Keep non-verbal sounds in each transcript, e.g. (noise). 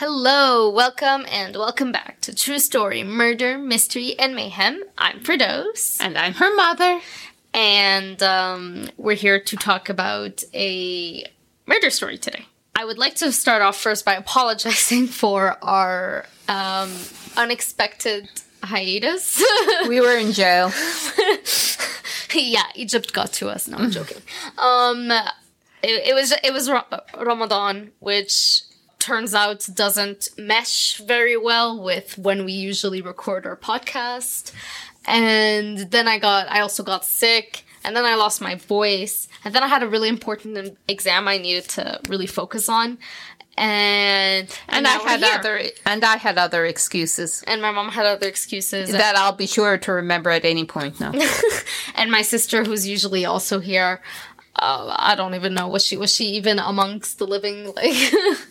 Hello, welcome, and welcome back to True Story Murder, Mystery, and Mayhem. I'm Firdos. And I'm her mother. And um, we're here to talk about a murder story today. I would like to start off first by (laughs) apologizing for our um, unexpected hiatus. (laughs) we were in jail. (laughs) yeah, Egypt got to us. No, I'm joking. Um, it, it was it was Ra- Ramadan, which turns out doesn't mesh very well with when we usually record our podcast. And then I got I also got sick, and then I lost my voice, and then I had a really important exam I needed to really focus on. And And, now I had other and I had other excuses and my mom had other excuses. that I'll be sure to remember at any point now. (laughs) and my sister, who's usually also here, uh, I don't even know was she was she even amongst the living? Like, (laughs)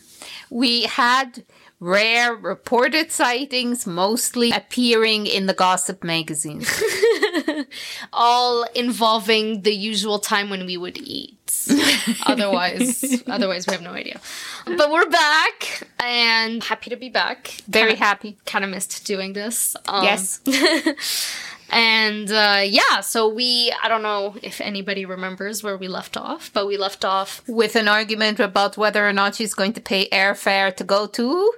we had rare reported sightings mostly appearing in the gossip magazines. (laughs) all involving the usual time when we would eat. otherwise, (laughs) otherwise we have no idea. But we're back and happy to be back. Very Kinda- happy. Kind of missed doing this. Um, Yes. (laughs) And uh, yeah, so we, I don't know if anybody remembers where we left off, but we left off With an argument about whether or not she's going to pay airfare to go to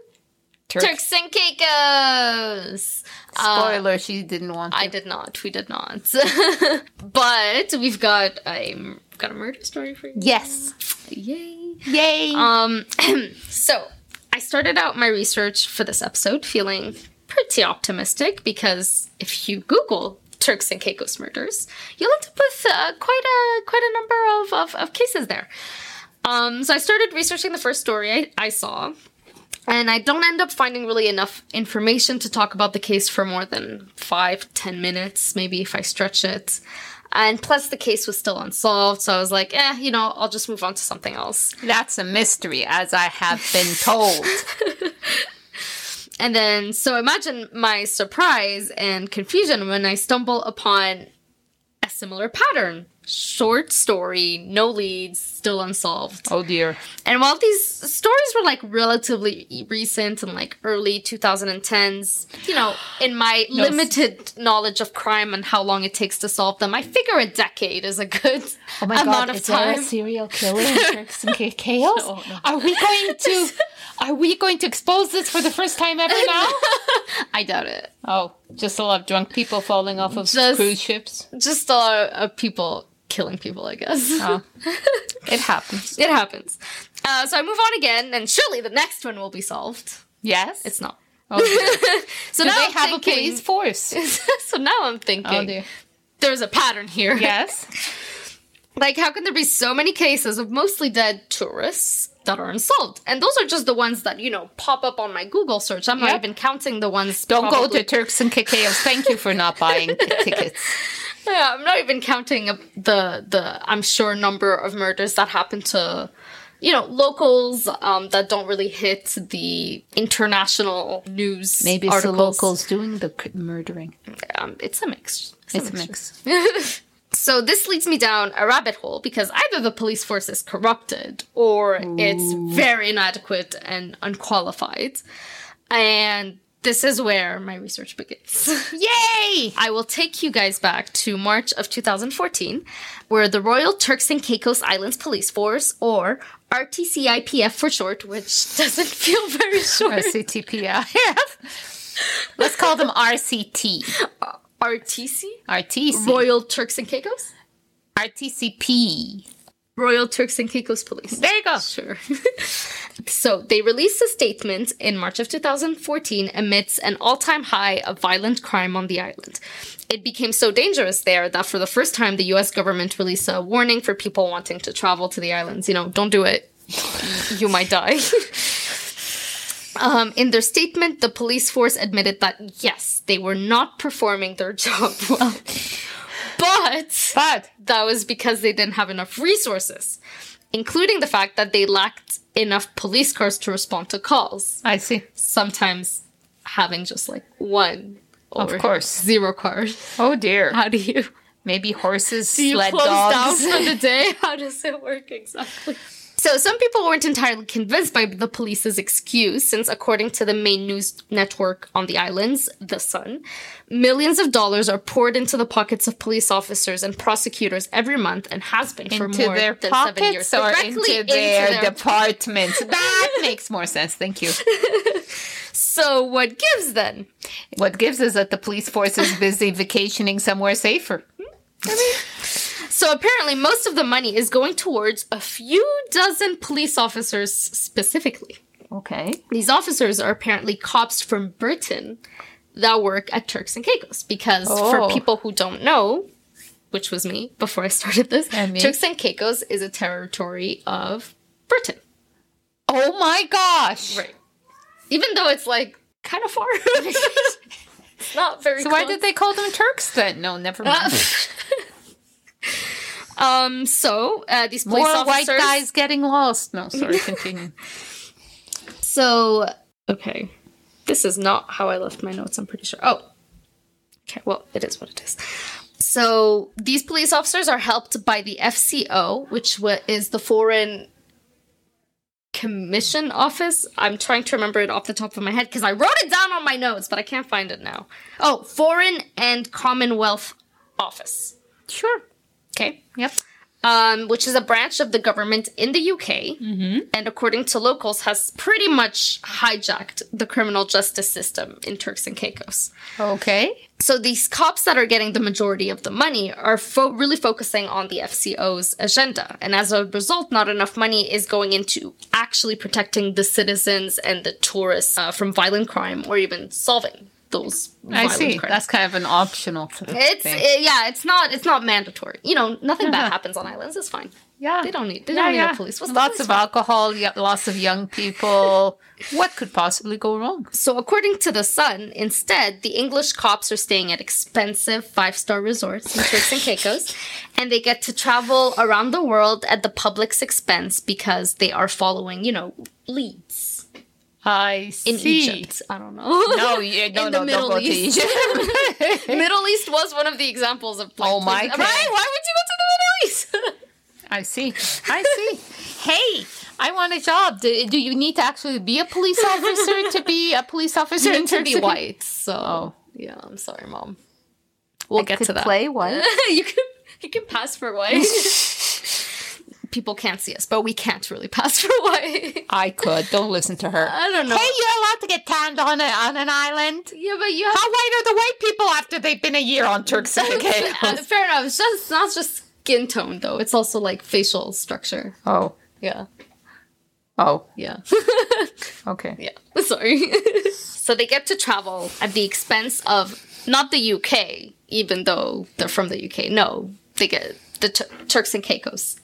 Turkey. Turks and Caicos. Spoiler, she didn't want to. I did not. We did not. (laughs) but we've got a got a murder story for you. yes. Yay! Yay. Um, (clears throat) so I started out my research for this episode feeling pretty optimistic because if you Google Turks and Caicos murders, you'll end up with uh, quite a quite a number of, of, of cases there. Um, so I started researching the first story I, I saw, and I don't end up finding really enough information to talk about the case for more than five, ten minutes, maybe if I stretch it. And plus, the case was still unsolved, so I was like, eh, you know, I'll just move on to something else. That's a mystery, as I have been told. (laughs) And then, so imagine my surprise and confusion when I stumble upon a similar pattern. Short story, no leads, still unsolved. oh dear. And while these stories were like relatively recent and like early 2010s, you know, (gasps) in my limited knowledge of crime and how long it takes to solve them, I figure a decade is a good Oh my amount god, of is there time. a serial killer in Turks and Caicos? (laughs) No, no. Are we going (laughs) to are we going to expose this for the first time ever now? (laughs) I doubt it. oh, just a lot of drunk people falling off of Just- cruise ships. Just a lot of people killing people, I guess. Oh. (laughs) It happens. It happens. Uh, so I move on again, and surely the next one will be solved. Yes. It's not. oh, dear. (laughs) So now they I'm have thinking, a police force? (laughs) so now I'm thinking Oh there's a pattern here. Yes. Like, how can there be so many cases of mostly dead tourists that are unsolved? And those are just the ones that, you know, pop up on my Google search. I'm not even counting the ones. Don't go to Turks and Caicos. Thank you for not buying the tickets. Yeah, I'm not even counting the the I'm sure number of murders that happen to you know locals um, that don't really hit the international news. Maybe it's the locals doing the murdering. Um, it's a mix. It's a mix. (laughs) So this leads me down a rabbit hole because either the police force is corrupted or it's very inadequate and unqualified. And this is where my research begins. (laughs) Yay! I will take you guys back to March of 2014, where the Royal Turks and Caicos Islands Police Force, or RTCIPF for short, which (laughs) doesn't feel very short. RCTPI. (laughs) Let's call them RCT. RTC? RTC. Royal Turks and Caicos? RTCP. Royal Turks and Caicos Police. There you go. Sure. (laughs) so they released a statement in March of 2014 amidst an all time high of violent crime on the island. It became so dangerous there that for the first time, the US government released a warning for people wanting to travel to the islands. You know, don't do it. you might die. (laughs) Um, in their statement, the police force admitted that yes, they were not performing their job (laughs) well. But But that was because they didn't have enough resources, including the fact that they lacked enough police cars to respond to calls. I see. Sometimes having just like one Of course. zero cars. Oh dear. (laughs) How do you Maybe horses, do you sled close dogs. down for the (laughs) day? How does it work exactly? So some people weren't entirely convinced by the police's excuse, since according to the main news network on the islands, The Sun, millions of dollars are poured into the pockets of police officers and prosecutors every month and has been for into more their than seven years. pockets or Directly into their, their departments. (laughs) that makes more sense. Thank you. (laughs) So what gives then? What gives is that the police force is busy vacationing somewhere safer. Hmm? So apparently most of the money is going towards a few dozen police officers specifically. Okay. These officers are apparently cops from Britain that work at Turks and Caicos because Oh. for people who don't know, which was me before I started this, And. Turks and Caicos is a territory of Britain. Oh my gosh. Right. Even though it's like kind of far. (laughs) (laughs) it's not very So why did they call them Turks then? No, never mind. (laughs) Um so uh, these police More white guys getting lost. No, sorry, continue. (laughs) So, okay. This is not how I left my notes, I'm pretty sure. Oh. Okay, well, it is what it is. So, these police officers are helped by the FCO, which is the Foreign Commission Office. I'm trying to remember it off the top of my head because I wrote it down on my notes, but I can't find it now. Oh, Foreign and Commonwealth Office. Sure. Okay. Yep. um, which is a branch of the government in the UK, and according to locals, has pretty much hijacked the criminal justice system in Turks and Caicos. Okay. So these cops that are getting the majority of the money are fo- really focusing on the FCO's agenda, and as a result, not enough money is going into actually protecting the citizens and the tourists uh, from violent crime or even solving those. I see. crimes. That's kind of an optional It's uh, yeah, it's not it's not mandatory. You know, nothing bad happens on islands. It's fine. yeah. They don't need they Yeah, don't need yeah. a police. What's lots police of for? alcohol, lots of young people. what could possibly go wrong? So according to the Sun, instead the English cops are staying at expensive five star resorts in Turks and Caicos, (laughs) and they get to travel around the world at the public's expense because they are following, you know, leads I in see. Egypt. I don't know. No, you, (laughs) no, In no, the don't Middle go to East. Egypt. (laughs) Middle East was one of the examples of. Like, Oh my God. Right? Why would you go to the Middle East? I see. I see. hey, I want a job. Do, do you need to actually be a police officer to be a police officer you in need to be white. So Oh. yeah, I'm sorry, mom. We'll get could to that. play white. (laughs) you can you can pass for white. People can't see us, but we can't really pass for (laughs) white. I could. Don't listen to her. I don't know. Hey, you're allowed to get tanned on a, on an island. yeah, but you have How white are the white people after they've been a year on Turks and (laughs) Uh, Caicos? fair enough. It's just it's not just skin tone though. It's also like facial structure. Oh, Yeah, oh, yeah, (laughs) okay. yeah. Sorry. so they get to travel at the expense of not the UK, even though they're from the UK. No, they get the Tur- Turks and Caicos.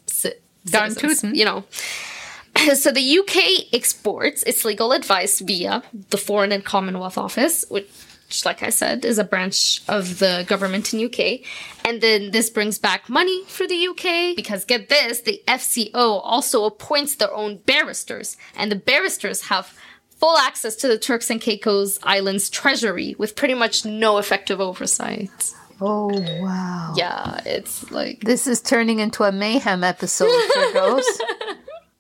Darn tootin'. You know. (clears throat) So the UK exports its legal advice via the Foreign and Commonwealth Office, which, like I said, is a branch of the government in UK. And then this brings back money for the UK because get this, the FCO also appoints their own barristers, and the barristers have full access to the Turks and Caicos Islands treasury with pretty much no effective oversight. Oh, wow. Yeah, it's like This is turning into a mayhem episode for Ghost. (laughs)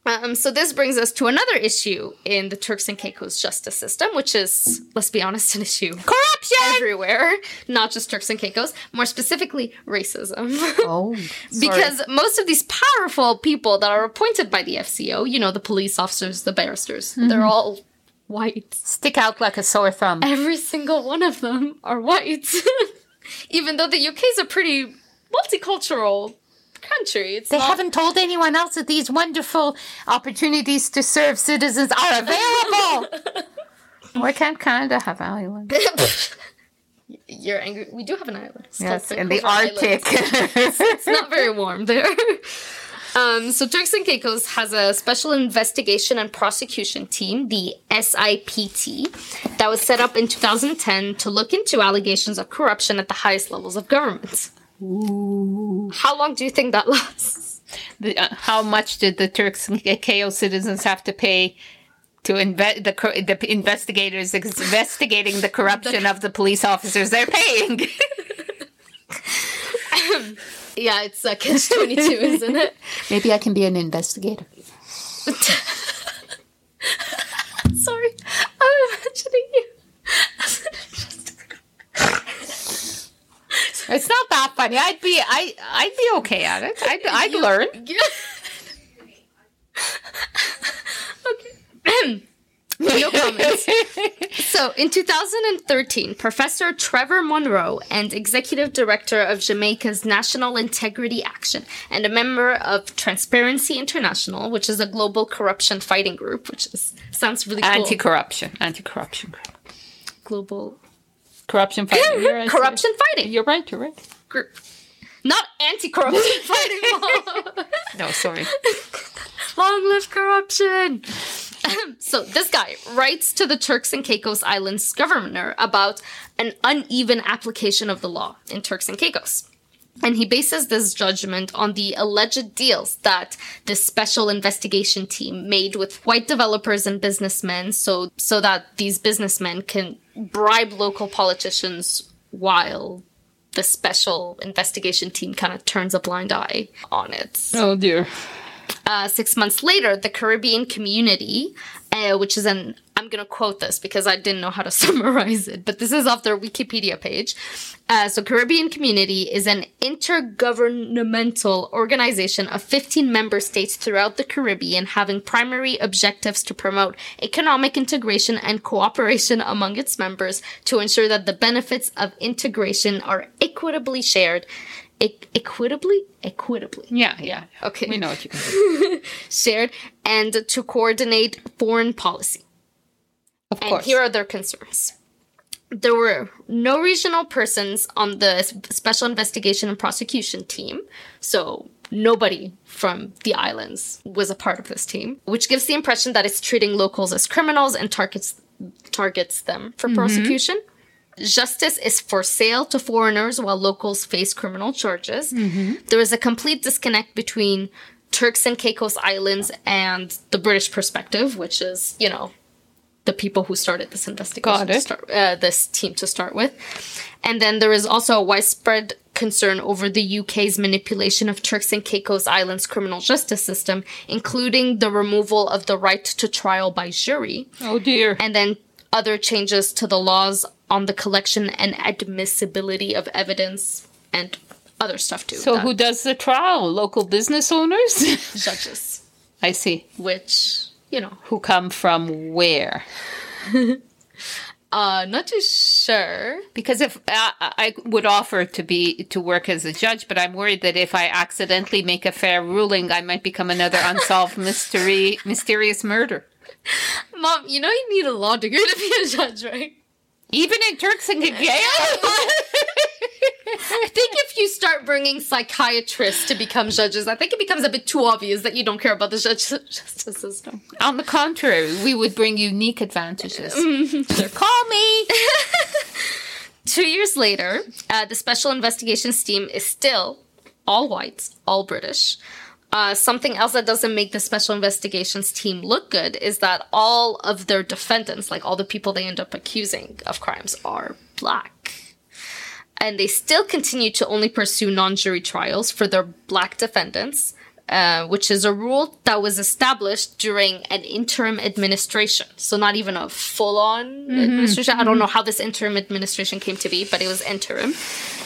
Um, so this brings us to another issue in the Turks and Caicos justice system, which is, let's be honest, an issue Corruption! everywhere, not just Turks and Caicos. More specifically, racism. Oh, (laughs) because most of these powerful people that are appointed by the FCO, you know, the police officers, the barristers, they're all white. stick out like a sore thumb. Every single one of them are white. (laughs) Even though the UK is a pretty multicultural country, it's They not- haven't told anyone else that these wonderful opportunities to serve citizens are available. (laughs) Why can't Canada have islands? (laughs) You're angry. We do have an island. It's Yes, in the. Arctic. (laughs) It's not very warm there. Um, so Turks and Caicos has a special investigation and prosecution team, the SIPT, that was set up in 2010 to look into allegations of corruption at the highest levels of government. How long do you think that lasts? The- uh, how much did the Turks and Caicos citizens have to pay to inve- the, cor- the investigators investigating the corruption of the police officers they're paying? (laughs) (laughs) Yeah, it's uh, catch (laughs) 22, isn't it? Maybe I can be an investigator. (laughs) Sorry, I'm imagining you. (laughs) It's not that funny. I'd be I I'd be okay at it. I'd I'd learn. okay. no comments. So, in 2013, Professor Trevor Munroe and Executive Director of Jamaica's National Integrity Action and a member of Transparency International, which is a global corruption fighting group, which is sounds really cool. Anti-corruption. Anti-corruption. global Corruption fighting. (laughs) You're right. corruption fighting You're right. You're right. group. Not anti-corruption (laughs) fighting. No, sorry. (laughs) Long live corruption! (laughs) so this guy writes to the Turks and Caicos Islands governor about an uneven application of the law in Turks and Caicos. And he bases this judgment on the alleged deals that this special investigation team made with white developers and businessmen so so that these businessmen can bribe local politicians while the special investigation team kind of turns a blind eye on it Oh dear. Uh, six months later, the Caribbean community, uh, which is an I'm going to quote this because I didn't know how to (laughs) summarize it, but this is off their Wikipedia page. Uh, so, Caribbean Community is an intergovernmental organization of 15 member states throughout the Caribbean having primary objectives to promote economic integration and cooperation among its members to ensure that the benefits of integration are equitably shared. E- equitably? Equitably Yeah, yeah. Okay. We know what you mean. (laughs) shared and to coordinate foreign policy. Of And course. here are their concerns. There were no regional persons on the Special Investigation and Prosecution team, so nobody from the islands was a part of this team, which gives the impression that it's treating locals as criminals and targets targets them for mm-hmm. prosecution. Justice is for sale to foreigners while locals face criminal charges. There is a complete disconnect between Turks and Caicos Islands and the British perspective, which is, you know, the people who started this investigation, start, uh, this team to start with. And then there is also a widespread concern over the UK's manipulation of Turks and Caicos Islands criminal justice system, including the removal of the right to trial by jury oh dear. and then other changes to the laws on the collection and admissibility of evidence and other stuff too. So that who does the trial? Local business owners? (laughs) judges, I see. which you know, Who come from where? (laughs) uh, not too sure. Because if uh, I would offer to be to work as a judge, but I'm worried that if I accidentally make a fair ruling, I might become another unsolved (laughs) mystery, mysterious murder. Mom, you know you need a law degree to be a judge, right? Even in Turks and Caicos. (laughs) I think if you start bringing psychiatrists to become judges, I think it becomes a bit too obvious that you don't care about the judge- (laughs) justice system. On the contrary, we would bring unique advantages. Call me. (laughs) Two years later, uh, the special investigations team is still all white, all British. Uh, something else that doesn't make the special investigations team look good is that all of their defendants, like all the people they end up accusing of crimes, are black. And they still continue to only pursue non jury trials for their black defendants, uh, which is a rule that was established during an interim administration. So, not even a full on administration. I don't know how this interim administration came to be, but it was interim.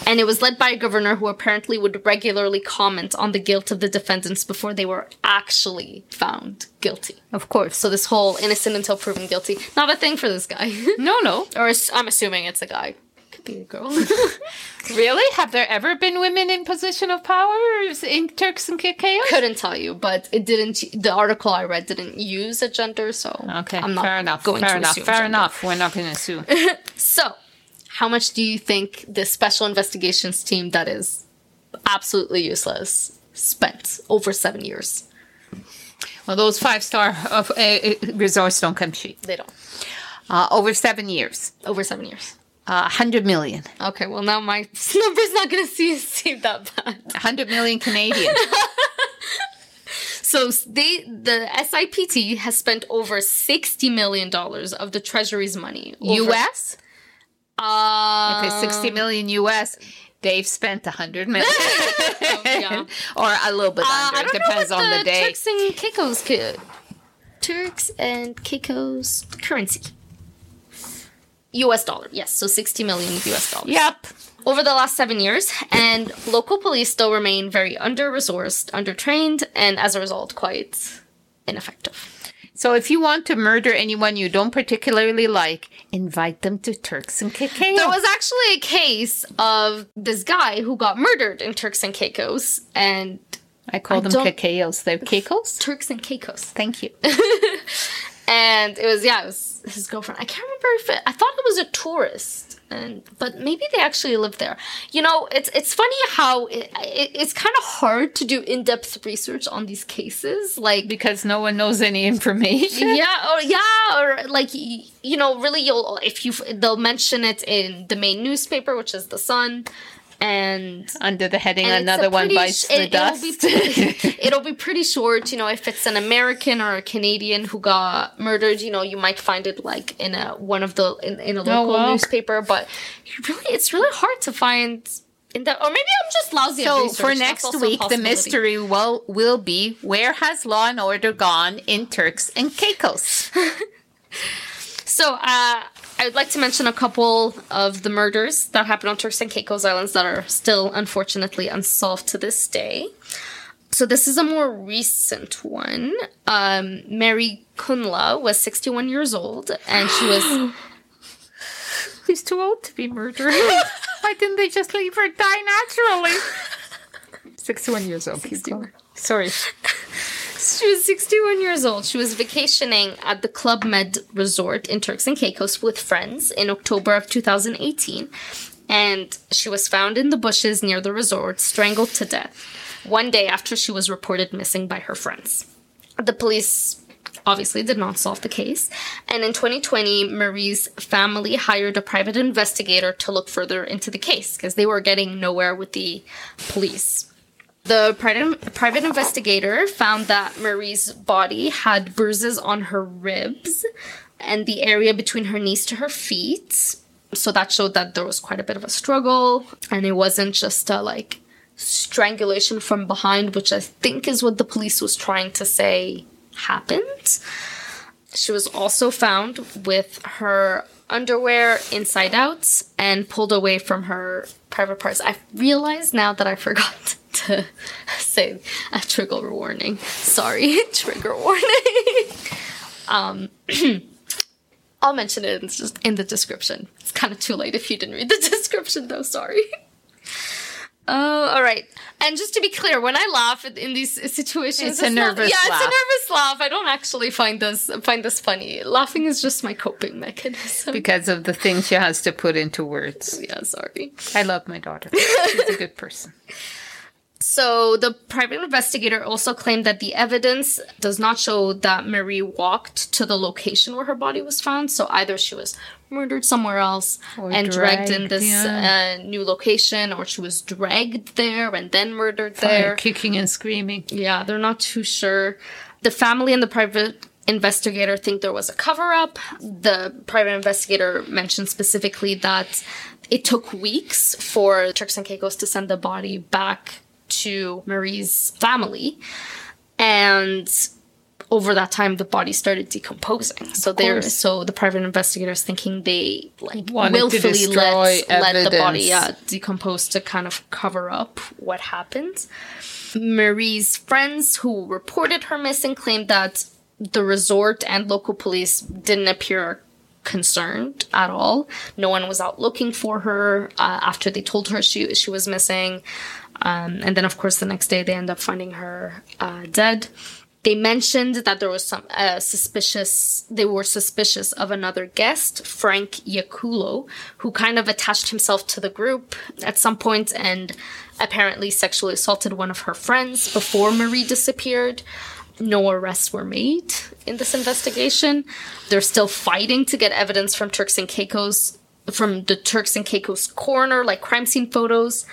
And it was led by a governor who apparently would regularly comment on the guilt of the defendants before they were actually found guilty. Of course. So, this whole innocent until proven guilty, not a thing for this guy. No, no. (laughs) or I'm assuming it's a guy. Be a girl. (laughs) Really? Have there ever been women in position of power in Turks and Caicos? couldn't tell you, but it didn't. The article I read didn't use a gender, so Okay, I'm not fair enough. going fair to enough. assume Fair gender. enough. We're not going to sue. So, how much do you think the special investigations team that is absolutely useless spent over seven years? well, those five star of uh, resorts don't come cheap. They don't. Uh, over seven years, Over seven years. Uh, hundred million. Okay, well now my (laughs) number's not going to see seem that bad. 100 million Canadian. (laughs) So they the SIPT has spent over sixty million dollars of the Treasury's money. over- US? Uh, If it's 60 million US, they've spent a 100 million. (laughs) yeah. or a little bit Uh, I under. don't It depends know what on the, day. Turks and Caicos could Turks and Caicos currency. US dollar, yes, so 60 million US dollars. Yep. Over the last seven years, and local police still remain very under resourced, undertrained, and as a result, quite ineffective. So if you want to murder anyone you don't particularly like, invite them to Turks and Caicos. There was actually a case of this guy who got murdered in Turks and Caicos, and I call I them Caicos. They're Caicos? Turks and Caicos. Thank you. (laughs) and it was yeah, it was his girlfriend. I can't remember if it, I thought it was a tourist, and but maybe they actually lived there. You know, it's it's funny how it, it, it's kind of hard to do in depth research on these cases, like. Because no one knows any information. yeah, or yeah, or like you know, really, you'll if you they'll mention it in the main newspaper, which is the Sun, and Under the heading, and it's a another one pretty bites sh- the it- dust. It'll be, (laughs) (laughs) it'll be pretty short, you know. If it's an American or a Canadian who got murdered, you know, you might find it like in a one of the in, in a local wow. newspaper. But really, it's really hard to find in that. Or maybe I'm just lousy. so research. for next week, the mystery will will be where has law and order gone in Turks and Caicos? (laughs) So, uh, I would like to mention a couple of the murders that happened on Turks and Caicos Islands that are still unfortunately unsolved to this day. So, this is a more recent one. Um, Mary Kunla was 61 years old, and she was. (gasps) He's too old to be murdered. (laughs) Why didn't they just leave her die naturally? (laughs) Sixty-one years old. keep 61. going. Sorry. She was 61 years old. She was vacationing at the Club Med Resort in Turks and Caicos with friends in October of 2018. And she was found in the bushes near the resort, strangled to death, one day after she was reported missing by her friends. The police obviously did not solve the case. And in 2020, Marie's family hired a private investigator to look further into the case because they were getting nowhere with the police. The private, investigator found that Marie's body had bruises on her ribs and the area between her knees to her feet. So that showed that there was quite a bit of a struggle and it wasn't just a like strangulation from behind, which I think is what the police was trying to say happened. She was also found with her underwear inside out and pulled away from her private parts. I realize now that I forgot to (laughs) say a trigger warning. Sorry, (laughs) trigger warning. um, (clears throat) I'll mention it in, just in the description. It's kind of too late if you didn't read the (laughs) description, though. Sorry. Oh, all right. And just to be clear, when I laugh in these situations, It's a not- nervous yeah, it's laugh. a nervous laugh. I don't actually find this find this funny. Laughing is just my coping mechanism. Because of the things she has to put into words. yeah, sorry. I love my daughter. She's a good person. So the private investigator also claimed that the evidence does not show that Marie walked to the location where her body was found. So either she was murdered somewhere else Or and dragged, in this yeah. uh, new location, or she was dragged there and then murdered They're there. kicking and screaming. Yeah, they're not too sure. The family and the private investigator think there was a cover up. The private investigator mentioned specifically that it took weeks for Turks and Caicos to send the body back to Marie's family. And over that time the body started decomposing. So they're so the private investigators thinking they like Wanted willfully let let the body evidence. yeah, decompose to kind of cover up what happened. Marie's friends who reported her missing claimed that the resort and local police didn't appear concerned at all. No one was out looking for her uh, after they told her she she was missing. Um, and then, of course, the next day they end up finding her uh, dead. They mentioned that there was some uh, suspicious. They were suspicious of another guest, Frank Yakulo, who kind of attached himself to the group at some point and apparently sexually assaulted one of her friends before Marie disappeared. No arrests were made in this investigation. They're still fighting to get evidence from Turks and Caicos, from the Turks and Caicos coroner, like crime scene photos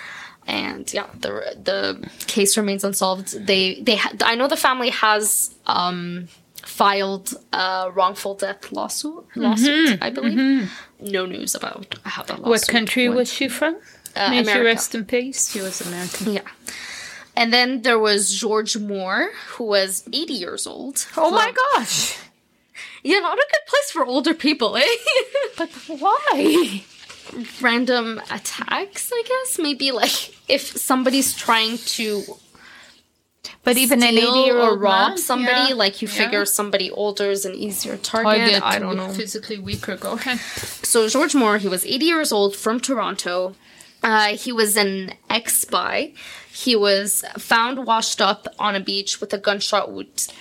and yeah, the the case remains unsolved. They they ha- I know the family has um filed a wrongful death lawsuit lawsuit I believe. No news about how that lawsuit. What country went. was she from? Uh, May she America. rest in peace. She was American. Yeah. And then there was George Moore, who was 80 years old. Oh my gosh. Yeah, not a good place for older people, eh? (laughs) But why? Random attacks, I guess. Maybe like if somebody's trying to But even an steal 80 year or old rob somebody, yeah. like you Yeah. figure somebody older is an easier target. Target, I don't know. Physically weaker. Go ahead. So George Moore, he was 80 years old from Toronto. Uh, he was an ex-spy. He was found washed up on a beach with a gunshot wound,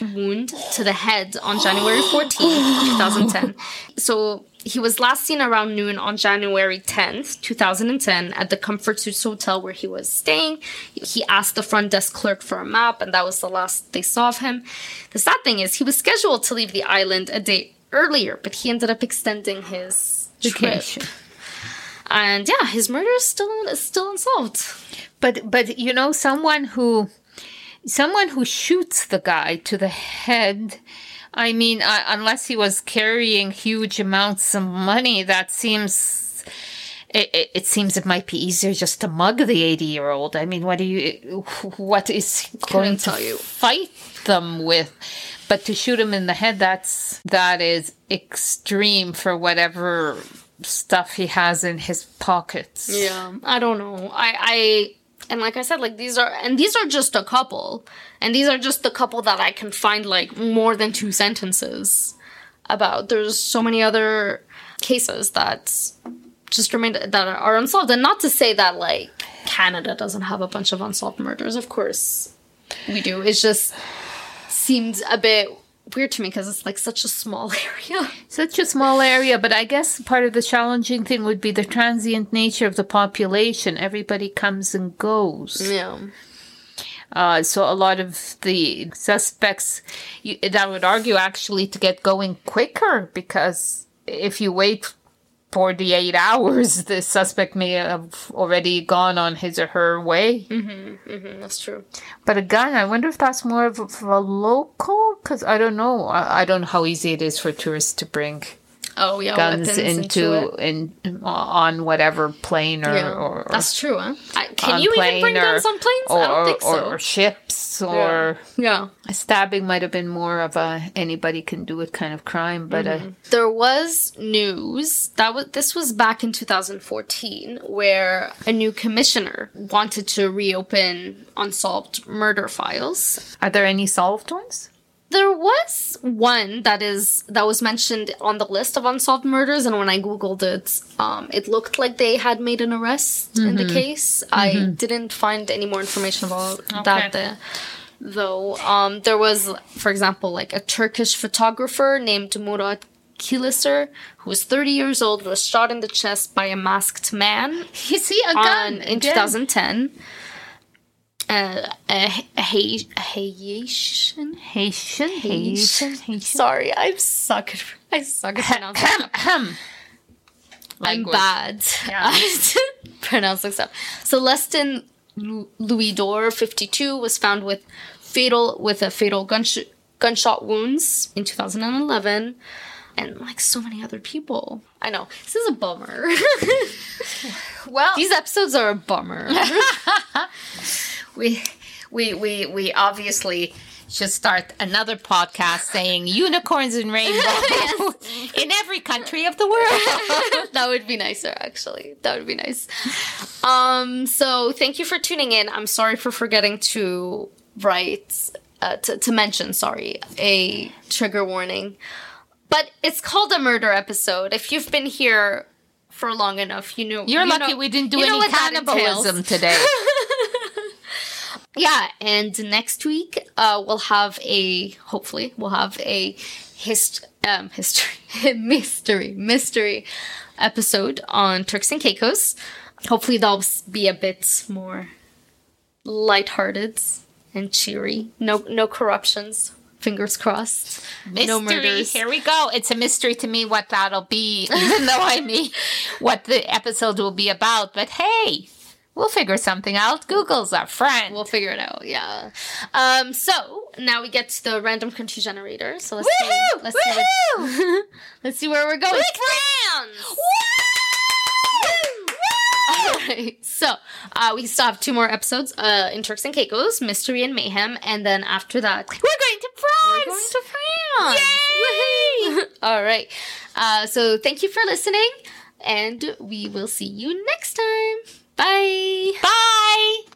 to the head on January 14, (gasps) 2010. So he was last seen around noon on January 10th, 2010, at the Comfort Suites Hotel where he was staying. He asked the front desk clerk for a map, and that was the last they saw of him. The sad thing is, he was scheduled to leave the island a day earlier, but he ended up extending his trip. And yeah, his murder is still is still unsolved. But but you know someone who someone who shoots the guy to the head I mean uh, unless he was carrying huge amounts of money that seems it, it, it seems it might be easier just to mug the 80 year old. I mean, what do you, what is going to tell you. fight them with? But to shoot him in the head, that's, that is extreme for whatever stuff he has in his pockets. Yeah, I don't know. I I and like I said, like these are and these are just a couple, and these are just the couple that I can find like more than two sentences about. There's so many other cases that just remain that are unsolved, and not to say that like Canada doesn't have a bunch of unsolved murders. Of course, we do. It's just seemed a bit weird to me because it's like such a small (laughs) area. Such a small area, but I guess part of the challenging thing would be the transient nature of the population. Everybody comes and goes. Yeah. Uh, so a lot of the suspects, you, that would argue actually to get going quicker because if you wait 48 hours, the suspect may have already gone on his or her way. Mm, that's true. But again, I wonder if that's more of a, of a local, because I don't know. I, I don't know how easy it is for tourists to bring Oh yeah, guns weapons into, in on whatever plane or, Yeah, or, or that's true. Huh? I, can you even bring or- guns on planes? Or, I don't think or, so. or ships or yeah. a stabbing might have been more of a anybody can do it kind of crime, but uh, There was news that was this was back in 2014 where a new commissioner wanted to reopen unsolved murder files. are there any solved ones? There was one that is that was mentioned on the list of unsolved murders, and when I googled it, um, it looked like they had made an arrest in the case. I didn't find any more information about that. There, though, um, there was, for example, like a Turkish photographer named Murat Kilisser, who was 30 years old, was shot in the chest by a masked man (laughs) You see a on, gun in 2010. Uh, a, a, Haitian Haitian, Haitian, Haitian. Sorry, I suck at I suck at pronouncing (laughs) I'm bad Yeah. (laughs) at pronouncing stuff. Celestin Louis Dor, 52, was found with fatal with a fatal gunsh- gunshot wounds in 2011, and like so many other people. I know this is a bummer. (laughs) Well, These episodes are a bummer. We, we, we, we obviously should start another podcast saying unicorns and rainbows (laughs) (laughs) in every country of the world. (laughs) that would be nicer actually. That would be nice. Um so thank you for tuning in. I'm sorry for forgetting to write uh, to, to mention sorry a trigger warning. But it's called a murder episode. If you've been here for long enough you know You're you lucky know- we didn't do any cannibalism today. Yeah and next week uh we'll have a hopefully we'll have a hist um history (laughs) mystery mystery episode on turks and caicos hopefully that'll be a bit more lighthearted and cheery no no corruptions fingers crossed Mystery. no murders Here we go. It's a mystery to me what that'll be, (laughs) even though I mean what the episode will be about. But hey, we'll figure something out. Google's our friend. We'll figure it out. Yeah. Um. So now we get to the random country generator. So let's see. Let's see. Which, (laughs) let's see where we're going. France. (laughs) right. So uh, we still have two more episodes uh, in Turks and Caicos, Mystery and Mayhem, and then after that, We're going to France. we're going to France. Yay! (laughs) All right. Uh, so thank you for listening, and we will see you next. Bye. Bye.